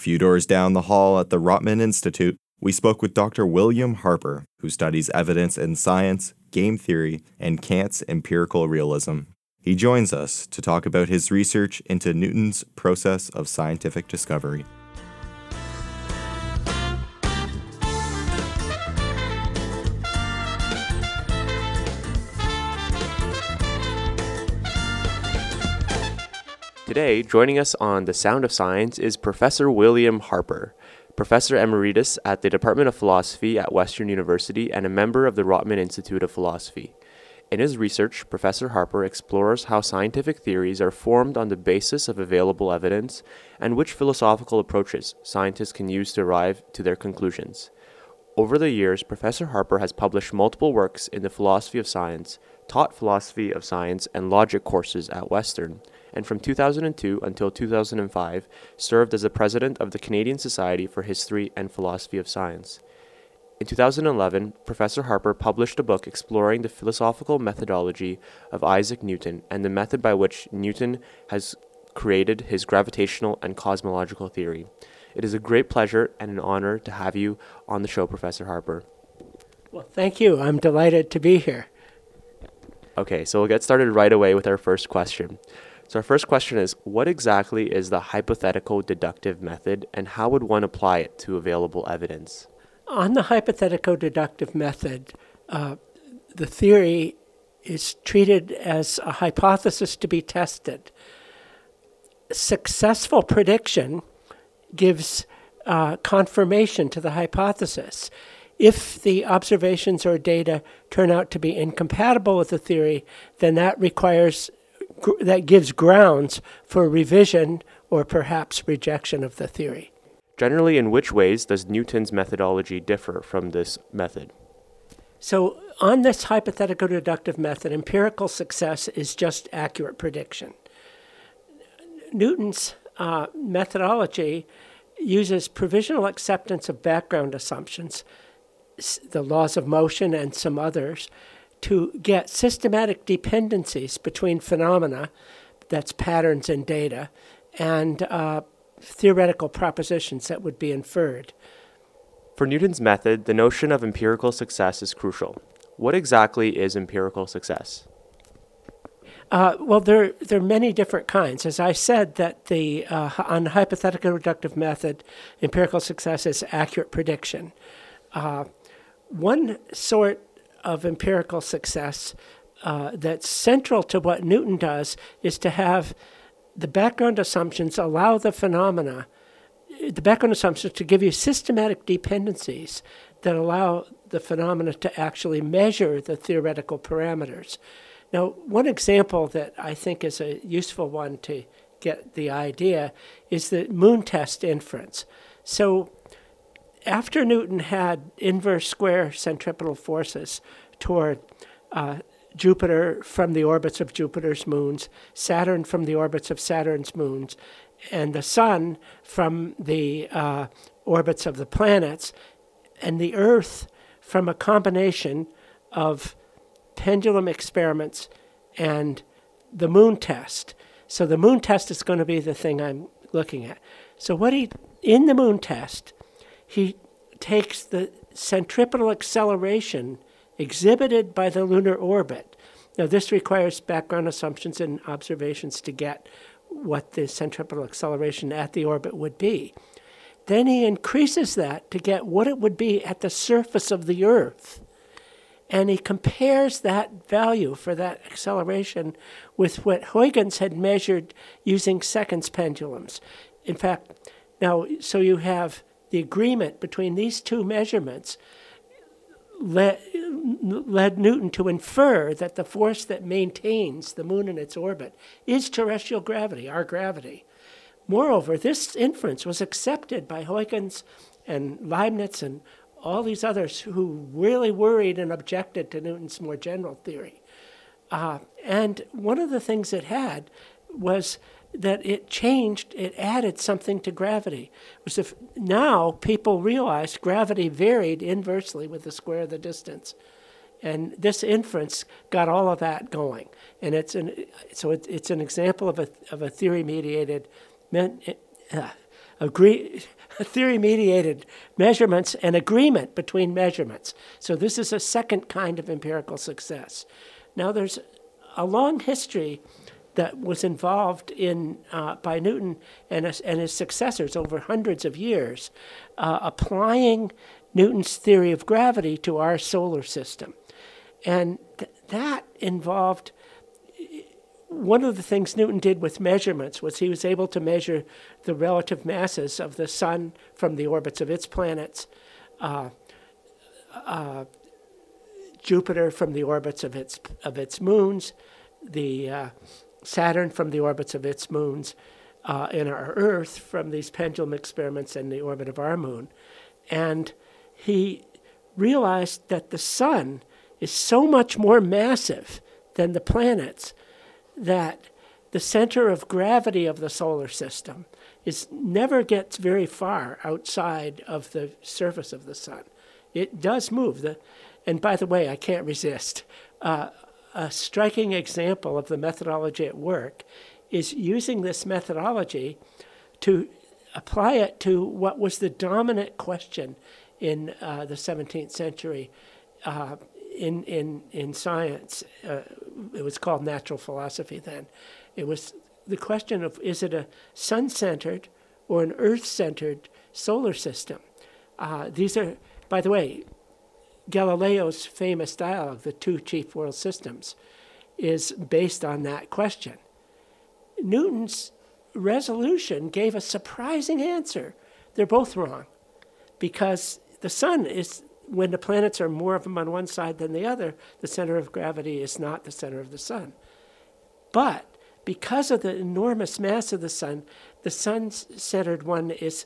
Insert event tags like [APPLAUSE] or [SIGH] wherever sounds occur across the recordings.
few doors down the hall at the Rotman Institute, we spoke with Dr. William Harper, who studies evidence in science, game theory, and Kant's empirical realism. He joins us to talk about his research into Newton's process of scientific discovery. Today, joining us on The Sound of Science is Professor William Harper, Professor Emeritus at the Department of Philosophy at Western University and a member of the Rotman Institute of Philosophy. In his research, Professor Harper explores how scientific theories are formed on the basis of available evidence and which philosophical approaches scientists can use to arrive to their conclusions. Over the years, Professor Harper has published multiple works in the philosophy of science, taught philosophy of science and logic courses at Western, and from 2002 until 2005 served as the president of the Canadian Society for History and Philosophy of Science. In 2011, Professor Harper published a book exploring the philosophical methodology of Isaac Newton and the method by which Newton has created his gravitational and cosmological theory. It is a great pleasure and an honor to have you on the show, Professor Harper. Well, thank you. I'm delighted to be here. Okay, so we'll get started right away with our first question. So, our first question is What exactly is the hypothetical deductive method, and how would one apply it to available evidence? On the hypothetical deductive method, uh, the theory is treated as a hypothesis to be tested. Successful prediction gives uh, confirmation to the hypothesis. If the observations or data turn out to be incompatible with the theory, then that requires that gives grounds for revision or perhaps rejection of the theory. Generally, in which ways does Newton's methodology differ from this method? So, on this hypothetical deductive method, empirical success is just accurate prediction. Newton's uh, methodology uses provisional acceptance of background assumptions, the laws of motion, and some others, to get systematic dependencies between phenomena, that's patterns in data, and uh, theoretical propositions that would be inferred. For Newton's method, the notion of empirical success is crucial. What exactly is empirical success? Uh, well, there, there are many different kinds. As I said, that the uh, on the hypothetical deductive method, empirical success is accurate prediction. Uh, one sort of empirical success uh, that's central to what Newton does is to have the background assumptions allow the phenomena, the background assumptions to give you systematic dependencies that allow the phenomena to actually measure the theoretical parameters. Now, one example that I think is a useful one to get the idea is the moon test inference. So, after Newton had inverse square centripetal forces toward uh, Jupiter from the orbits of Jupiter's moons, Saturn from the orbits of Saturn's moons, and the Sun from the uh, orbits of the planets, and the Earth from a combination of pendulum experiments and the moon test. So the moon test is going to be the thing I'm looking at. So what he in the moon test, he takes the centripetal acceleration exhibited by the lunar orbit. Now, this requires background assumptions and observations to get what the centripetal acceleration at the orbit would be. Then he increases that to get what it would be at the surface of the Earth. And he compares that value for that acceleration with what Huygens had measured using seconds pendulums. In fact, now, so you have the agreement between these two measurements led, led Newton to infer that the force that maintains the moon in its orbit is terrestrial gravity, our gravity. Moreover, this inference was accepted by Huygens and Leibniz and all these others who really worried and objected to Newton's more general theory. Uh, and one of the things it had was that it changed, it added something to gravity. Was if now people realize gravity varied inversely with the square of the distance. And this inference got all of that going. And it's an, so it, it's an example of a, of a theory mediated, uh, agree, [LAUGHS] theory mediated measurements and agreement between measurements. So this is a second kind of empirical success. Now there's a long history that was involved in uh, by Newton and his, and his successors over hundreds of years, uh, applying Newton's theory of gravity to our solar system, and th- that involved. One of the things Newton did with measurements was he was able to measure the relative masses of the sun from the orbits of its planets, uh, uh Jupiter from the orbits of its of its moons, the uh, Saturn from the orbits of its moons, uh, and our Earth from these pendulum experiments in the orbit of our moon. And he realized that the sun is so much more massive than the planets that the center of gravity of the solar system is never gets very far outside of the surface of the sun. It does move. The, and by the way, I can't resist. Uh, a striking example of the methodology at work is using this methodology to apply it to what was the dominant question in uh, the 17th century uh, in, in, in science. Uh, it was called natural philosophy then. It was the question of is it a sun centered or an earth centered solar system? Uh, these are, by the way, Galileo's famous dialogue, The Two Chief World Systems, is based on that question. Newton's resolution gave a surprising answer. They're both wrong because the sun is, when the planets are more of them on one side than the other, the center of gravity is not the center of the sun. But because of the enormous mass of the sun, the sun centered one is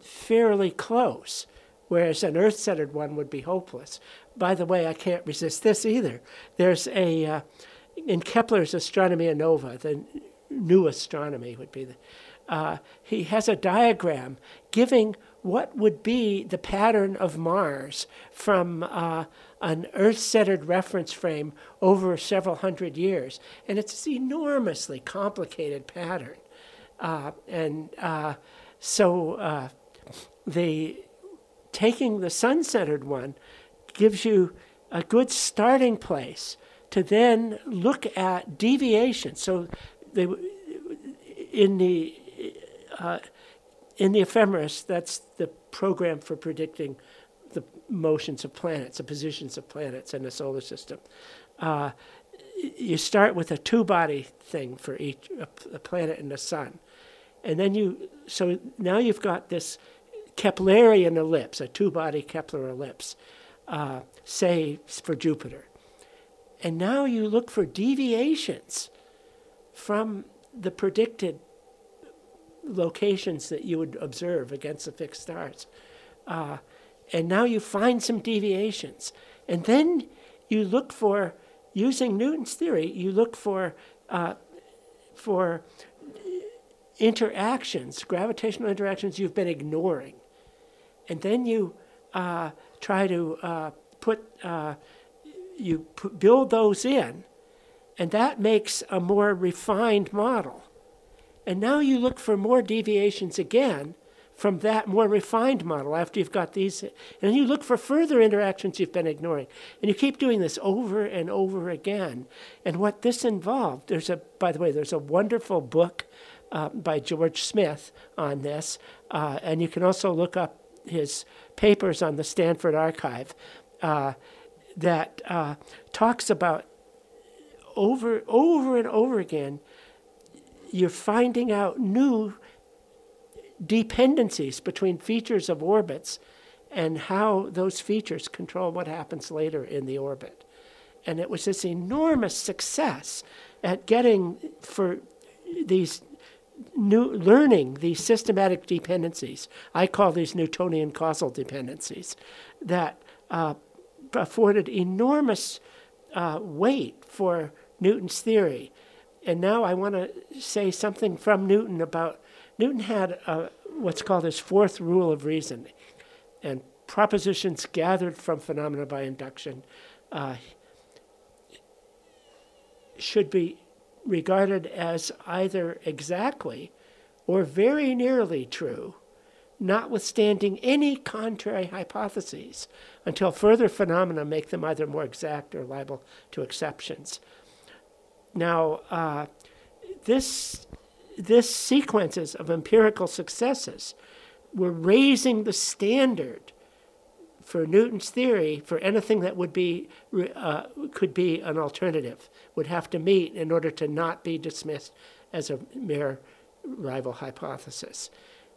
fairly close whereas an earth centered one would be hopeless. By the way, I can't resist this either. There's a, uh, in Kepler's Astronomia Nova, the new astronomy would be the, uh, he has a diagram giving what would be the pattern of Mars from uh, an Earth centered reference frame over several hundred years. And it's an enormously complicated pattern. Uh, and uh, so uh, the taking the sun centered one gives you a good starting place to then look at deviation. So, they, in the uh, in the ephemeris, that's the program for predicting the motions of planets, the positions of planets in the solar system. Uh, you start with a two-body thing for each a, a planet and the sun, and then you so now you've got this Keplerian ellipse, a two body Kepler ellipse, uh, say for Jupiter. And now you look for deviations from the predicted locations that you would observe against the fixed stars. Uh, and now you find some deviations. And then you look for, using Newton's theory, you look for, uh, for interactions, gravitational interactions you've been ignoring and then you uh, try to uh, put uh, you put, build those in, and that makes a more refined model. And now you look for more deviations again from that more refined model after you've got these, and you look for further interactions you've been ignoring. And you keep doing this over and over again. And what this involved, there's a, by the way, there's a wonderful book uh, by George Smith on this, uh, and you can also look up his papers on the Stanford Archive uh, that uh, talks about over over and over again. You're finding out new dependencies between features of orbits and how those features control what happens later in the orbit. And it was this enormous success at getting for these new, learning these systematic dependencies. I call these Newtonian causal dependencies that uh, afforded enormous uh, weight for Newton's theory. And now I want to say something from Newton about Newton had a, what's called his fourth rule of reason, and propositions gathered from phenomena by induction uh, should be regarded as either exactly or very nearly true, notwithstanding any contrary hypotheses, until further phenomena make them either more exact or liable to exceptions. Now, uh, this this sequences of empirical successes were raising the standard for Newton's theory for anything that would be uh, could be an alternative would have to meet in order to not be dismissed as a mere rival hypothesis.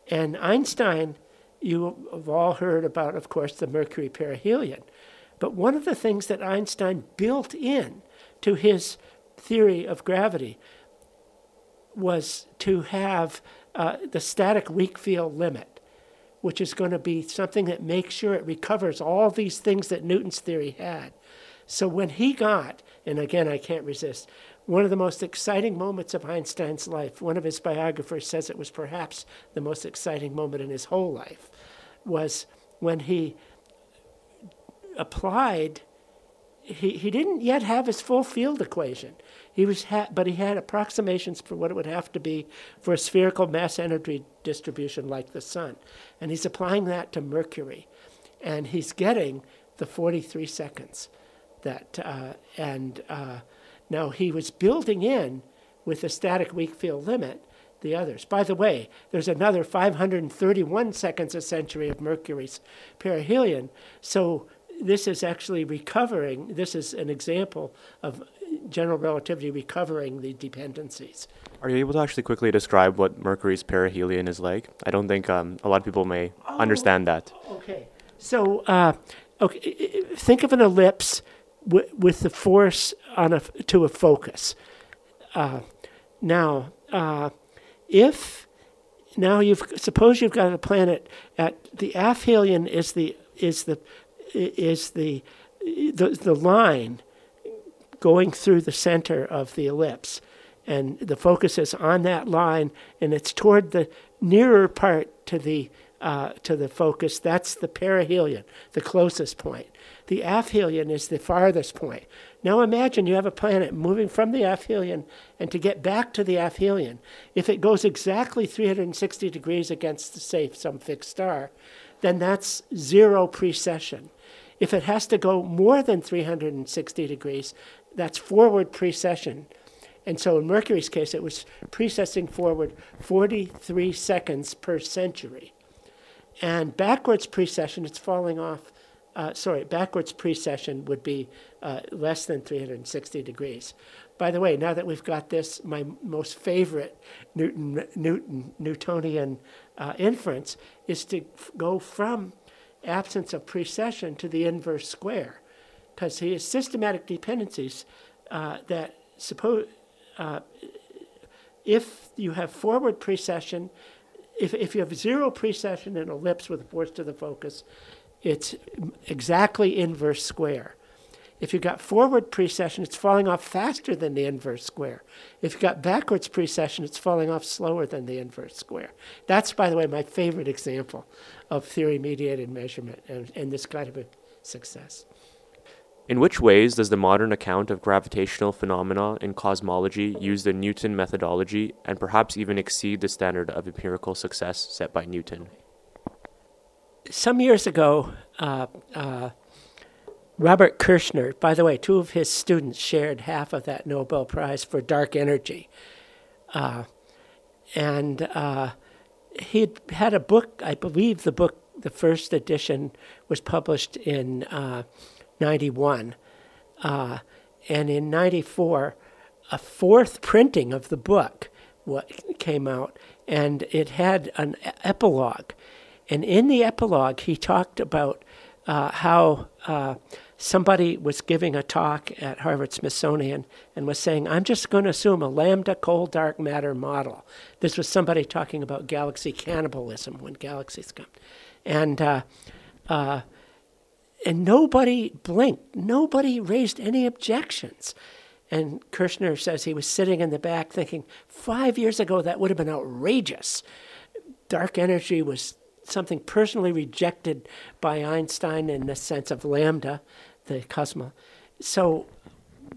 And Einstein, you have all heard about, of course, the Mercury perihelion. But one of the things that Einstein built in to his theory of gravity was to have uh, the static weak field limit, which is going to be something that makes sure it recovers all these things that Newton's theory had. So when he got, and again, I can't resist, one of the most exciting moments of Einstein's life, one of his biographers says it was perhaps the most exciting moment in his whole life, was when he applied. He, he didn't yet have his full field equation. He was ha- but he had approximations for what it would have to be for a spherical mass energy distribution like the sun. And he's applying that to Mercury. And he's getting the 43 seconds that, uh, and uh, now he was building in with the static weak field limit the others. By the way, there's another 531 seconds a century of Mercury's perihelion. So this is actually recovering. This is an example of general relativity recovering the dependencies. Are you able to actually quickly describe what Mercury's perihelion is like? I don't think um, a lot of people may oh, understand that. Okay. So, uh, okay, think of an ellipse w- with the force on a to a focus. Uh, now, uh, if now you've suppose you've got a planet at the aphelion is the is the is the the, the line going through the center of the ellipse and the focus is on that line and it's toward the nearer part to the uh, to the focus that's the perihelion the closest point the aphelion is the farthest point. Now imagine you have a planet moving from the aphelion, and to get back to the aphelion, if it goes exactly 360 degrees against, say, some fixed star, then that's zero precession. If it has to go more than 360 degrees, that's forward precession. And so in Mercury's case, it was precessing forward 43 seconds per century. And backwards precession, it's falling off uh, sorry, backwards precession would be uh, less than 360 degrees. By the way, now that we've got this, my most favorite Newton, Newton Newtonian uh, inference is to f- go from absence of precession to the inverse square, because he has systematic dependencies uh, that suppose uh, if you have forward precession, if, if you have zero precession in ellipse with force to the focus, it's exactly inverse square. If you've got forward precession, it's falling off faster than the inverse square. If you've got backwards precession, it's falling off slower than the inverse square. That's, by the way, my favorite example of theory mediated measurement and, and this kind of a success. In which ways does the modern account of gravitational phenomena in cosmology use the Newton methodology and perhaps even exceed the standard of empirical success set by Newton? some years ago, uh, uh, Robert Kirshner, by the way, two of his students shared half of that Nobel Prize for dark energy. Uh, and uh, he had a book, I believe the book, the first edition was published in uh, 91. Uh, and in 94, a fourth printing of the book came out, and it had an epilogue and in the epilogue, he talked about uh, how uh, somebody was giving a talk at Harvard Smithsonian and was saying, I'm just going to assume a lambda cold dark matter model. This was somebody talking about galaxy cannibalism when galaxies come. And, uh, uh and nobody blinked, nobody raised any objections. And Kirshner says he was sitting in the back thinking, five years ago, that would have been outrageous. Dark energy was something personally rejected by Einstein in the sense of lambda, the cosmos. So,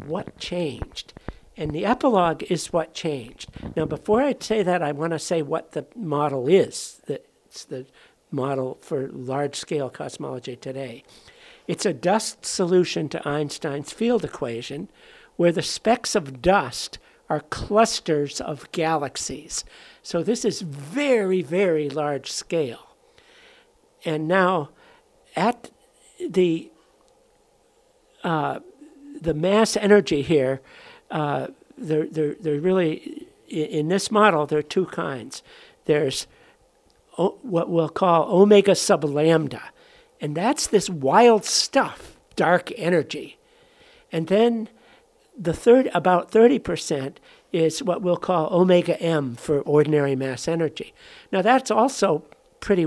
what changed? And the epilogue is what changed. Now, before I say that, I want to say what the model is. It's the model for large scale cosmology today. It's a dust solution to Einstein's field equation where the specks of dust are clusters of galaxies. So this is very, very large scale. And now, at the uh, the mass energy here, uh, there, there really, in this model, there are two kinds. There's what we'll call omega sub lambda, and that's this wild stuff, dark energy. And then the third, about 30% is what we'll call omega m for ordinary mass energy. Now that's also pretty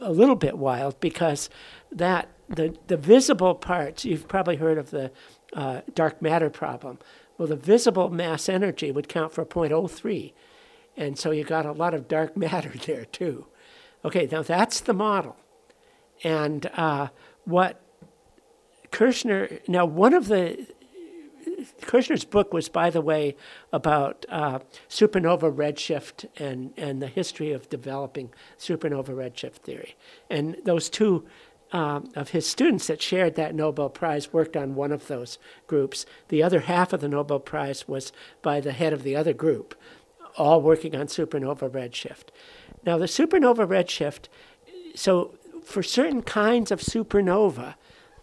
a little bit wild because that the the visible parts you've probably heard of the uh, dark matter problem. Well, the visible mass energy would count for 0.03, and so you got a lot of dark [LAUGHS] matter there too. Okay, now that's the model, and uh, what Kirshner now one of the Kirshner's book was, by the way, about uh, supernova redshift and, and the history of developing supernova redshift theory. And those two um, of his students that shared that Nobel Prize worked on one of those groups. The other half of the Nobel Prize was by the head of the other group, all working on supernova redshift. Now, the supernova redshift, so for certain kinds of supernova,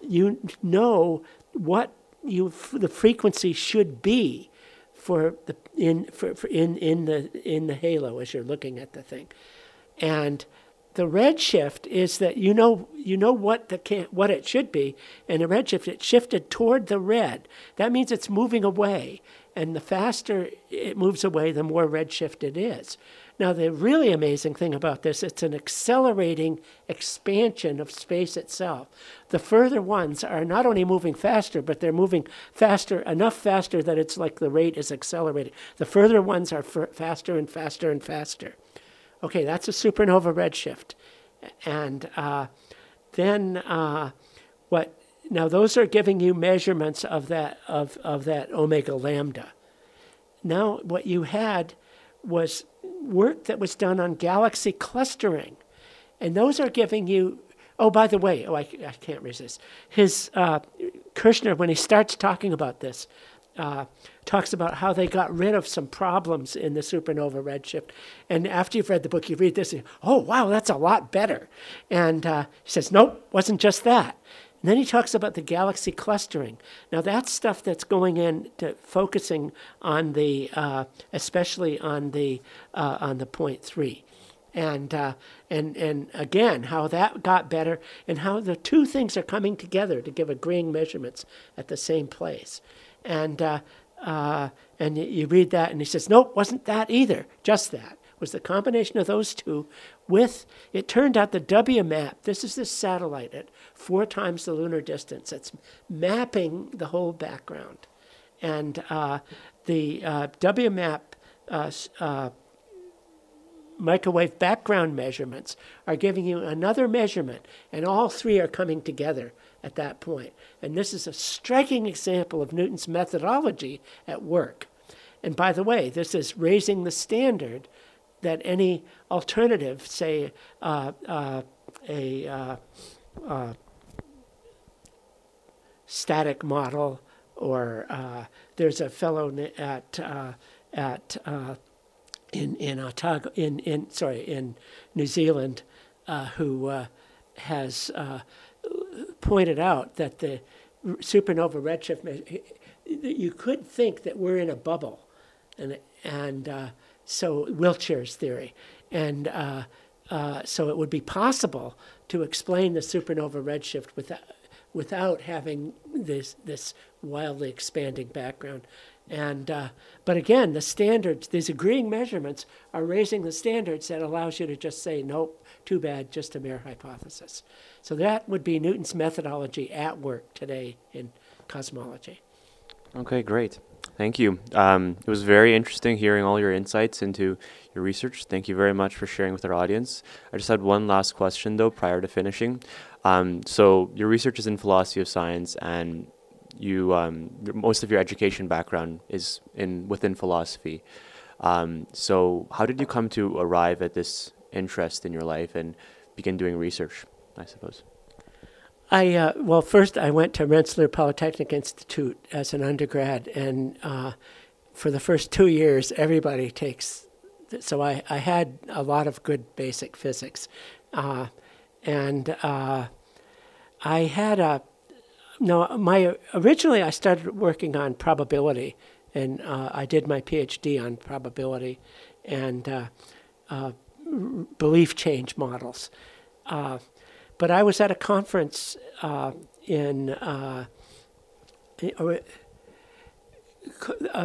you know what you the frequency should be for the in for, for in in the in the halo as you're looking at the thing, and the redshift is that you know you know what the what it should be, and the redshift it shifted toward the red. That means it's moving away, and the faster it moves away, the more redshift it is. Now, the really amazing thing about this, it's an accelerating expansion of space itself. The further ones are not only moving faster, but they're moving faster, enough faster that it's like the rate is accelerating. The further ones are f- faster and faster and faster. Okay, that's a supernova redshift. And uh, then uh, what? Now those are giving you measurements of that of, of that omega lambda. Now what you had was work that was done on galaxy clustering, and those are giving you. Oh, by the way, oh, I, I can't resist. His uh, Kirshner, when he starts talking about this, uh, talks about how they got rid of some problems in the supernova redshift. And after you've read the book, you read this, and, oh, wow, that's a lot better. And uh, he says, nope, wasn't just that. And then he talks about the galaxy clustering. Now, that's stuff that's going in to focusing on the, uh, especially on the, uh, on the point three. And, uh, and, and again, how that got better and how the two things are coming together to give agreeing measurements at the same place. And, uh, uh, and you read that, and he says, nope, wasn't that either, just that. Was the combination of those two with, it turned out the WMAP, this is this satellite at four times the lunar distance, it's mapping the whole background. And uh, the uh, WMAP uh, uh, microwave background measurements are giving you another measurement, and all three are coming together at that point. And this is a striking example of Newton's methodology at work. And by the way, this is raising the standard that any alternative, say uh, uh, a uh, uh static model, or uh, there's a fellow at at in in Otago in in sorry in New Zealand who has pointed out that the supernova redshift, you could think that we're in a bubble, and and uh, so Wiltshire's theory, and uh, uh, so it would be possible to explain the supernova redshift without without having this this wildly expanding background. And uh, but again, the standards, these agreeing measurements, are raising the standards that allows you to just say, nope, too bad, just a mere hypothesis. So that would be Newton's methodology at work today in cosmology. Okay, great. Thank you. Um, it was very interesting hearing all your insights into your research. Thank you very much for sharing with our audience. I just had one last question, though, prior to finishing. Um, so, your research is in philosophy of science, and you um, most of your education background is in within philosophy. Um, so, how did you come to arrive at this interest in your life and begin doing research? I suppose. I uh, well, first I went to Rensselaer Polytechnic Institute as an undergrad, and uh, for the first two years, everybody takes. So I, I had a lot of good basic physics, uh, and uh, I had a no. My originally I started working on probability, and uh, I did my PhD on probability, and uh, belief change models. Uh, but I was at a conference in. a,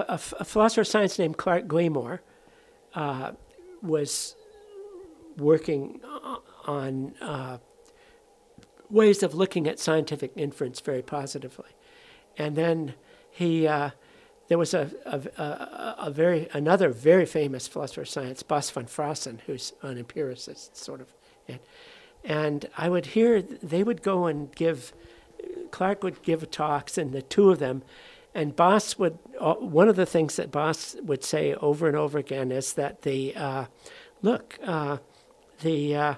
a, philosopher of science named Clark Glymour uh, was working on uh, ways of looking at scientific inference very positively. And then he, uh, there was a, a, a, very another very famous philosopher of science, Bas van Fraassen, who's an empiricist sort of, and, and I would hear they would go and give, Clark would give talks, and the two of them, and Bas would uh, one of the things that Bas would say over and over again is that the uh, look uh, the uh,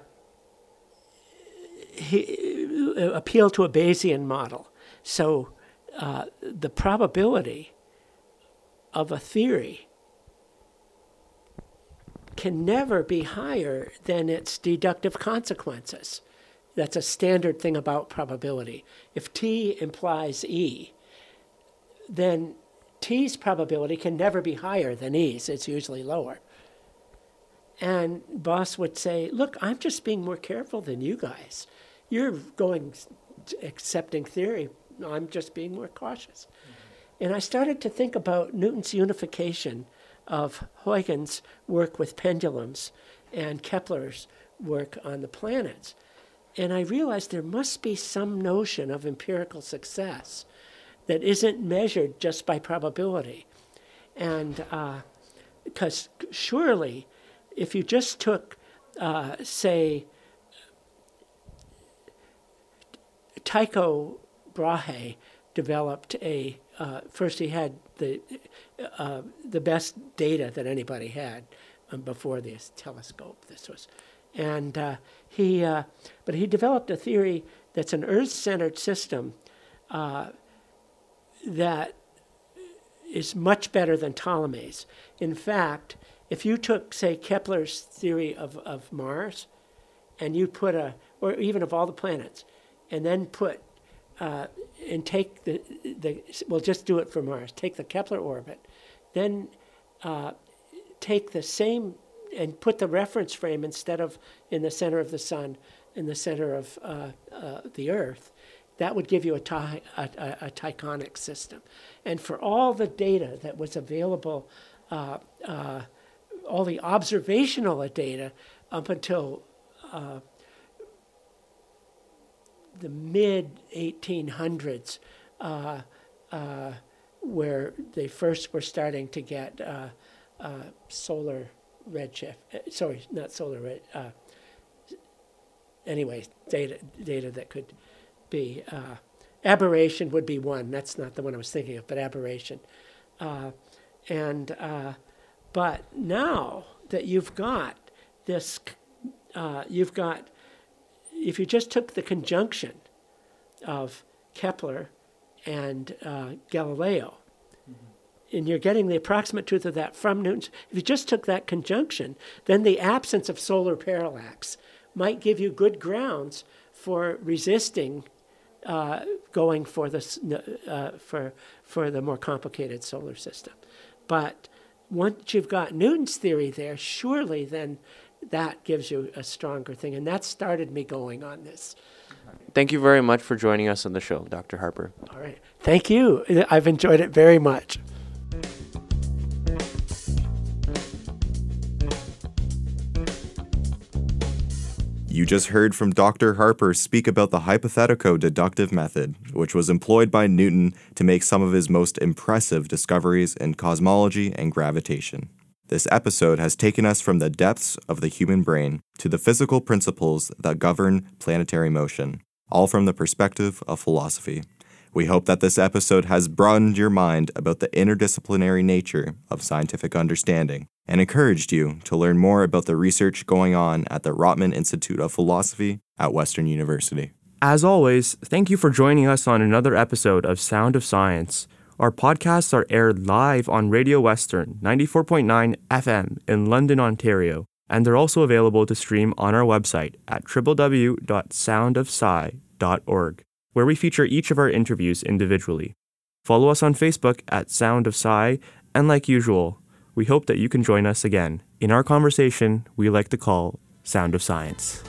he uh, appeal to a Bayesian model. So uh, the probability of a theory can never be higher than its deductive consequences. That's a standard thing about probability. If T implies E, then T's probability can never be higher than E's. It's usually lower. And Bas would say, Look, I'm just being more careful than you guys. You're going accepting theory. I'm just being more cautious. Mm-hmm. And I started to think about Newton's unification of Huygens' work with pendulums and Kepler's work on the planets. And I realized there must be some notion of empirical success that isn't measured just by probability. And because uh, surely, if you just took, uh, say, Tycho Brahe developed a uh, first he had the uh, the best data that anybody had um, before this telescope. This was, and uh, he uh, but he developed a theory that's an Earth-centered system uh, that is much better than Ptolemy's. In fact, if you took say Kepler's theory of, of Mars, and you put a or even of all the planets, and then put uh, and take the the we'll just do it for Mars. Take the Kepler orbit, then uh, take the same and put the reference frame instead of in the center of the sun, in the center of uh, uh the Earth. That would give you a, ty- a, a, a, Tychonic system. And for all the data that was available, uh, uh, all the observational data up until the mid 1800s, uh, uh, where they first were starting to get uh, uh solar redshift. Uh, sorry, not solar red. Anyway, data data that could be aberration would be one. That's not the one I was thinking of, but aberration. and but now that you've got this, you've got if you just took the conjunction of Kepler and uh, Galileo, mm-hmm. and you're getting the approximate truth of that from Newton's, if you just took that conjunction, then the absence of solar parallax might give you good grounds for resisting uh, going for the, uh, for, for the more complicated solar system. But once you've got Newton's theory there, surely then that gives you a stronger thing. And that started me going on this. Thank you very much for joining us on the show, Dr. Harper. All right. Thank you. I've enjoyed it very much. You just heard from Dr. Harper speak about the hypothetico deductive method, which was employed by Newton to make some of his most impressive discoveries in cosmology and gravitation. This episode has taken us from the depths of the human brain to the physical principles that govern planetary motion, all from the perspective of philosophy. We hope that this episode has broadened your mind about the interdisciplinary nature of scientific understanding and encouraged you to learn more about the research going on at the Rotman Institute of Philosophy at Western University. As always, thank you for joining us on another episode of Sound of Science. Our podcasts are aired live on Radio Western 94.9 FM in London, Ontario, and they're also available to stream on our website at www.soundofsci.org where we feature each of our interviews individually. Follow us on Facebook at Sound of Sci, and like usual, we hope that you can join us again in our conversation we like to call Sound of Science.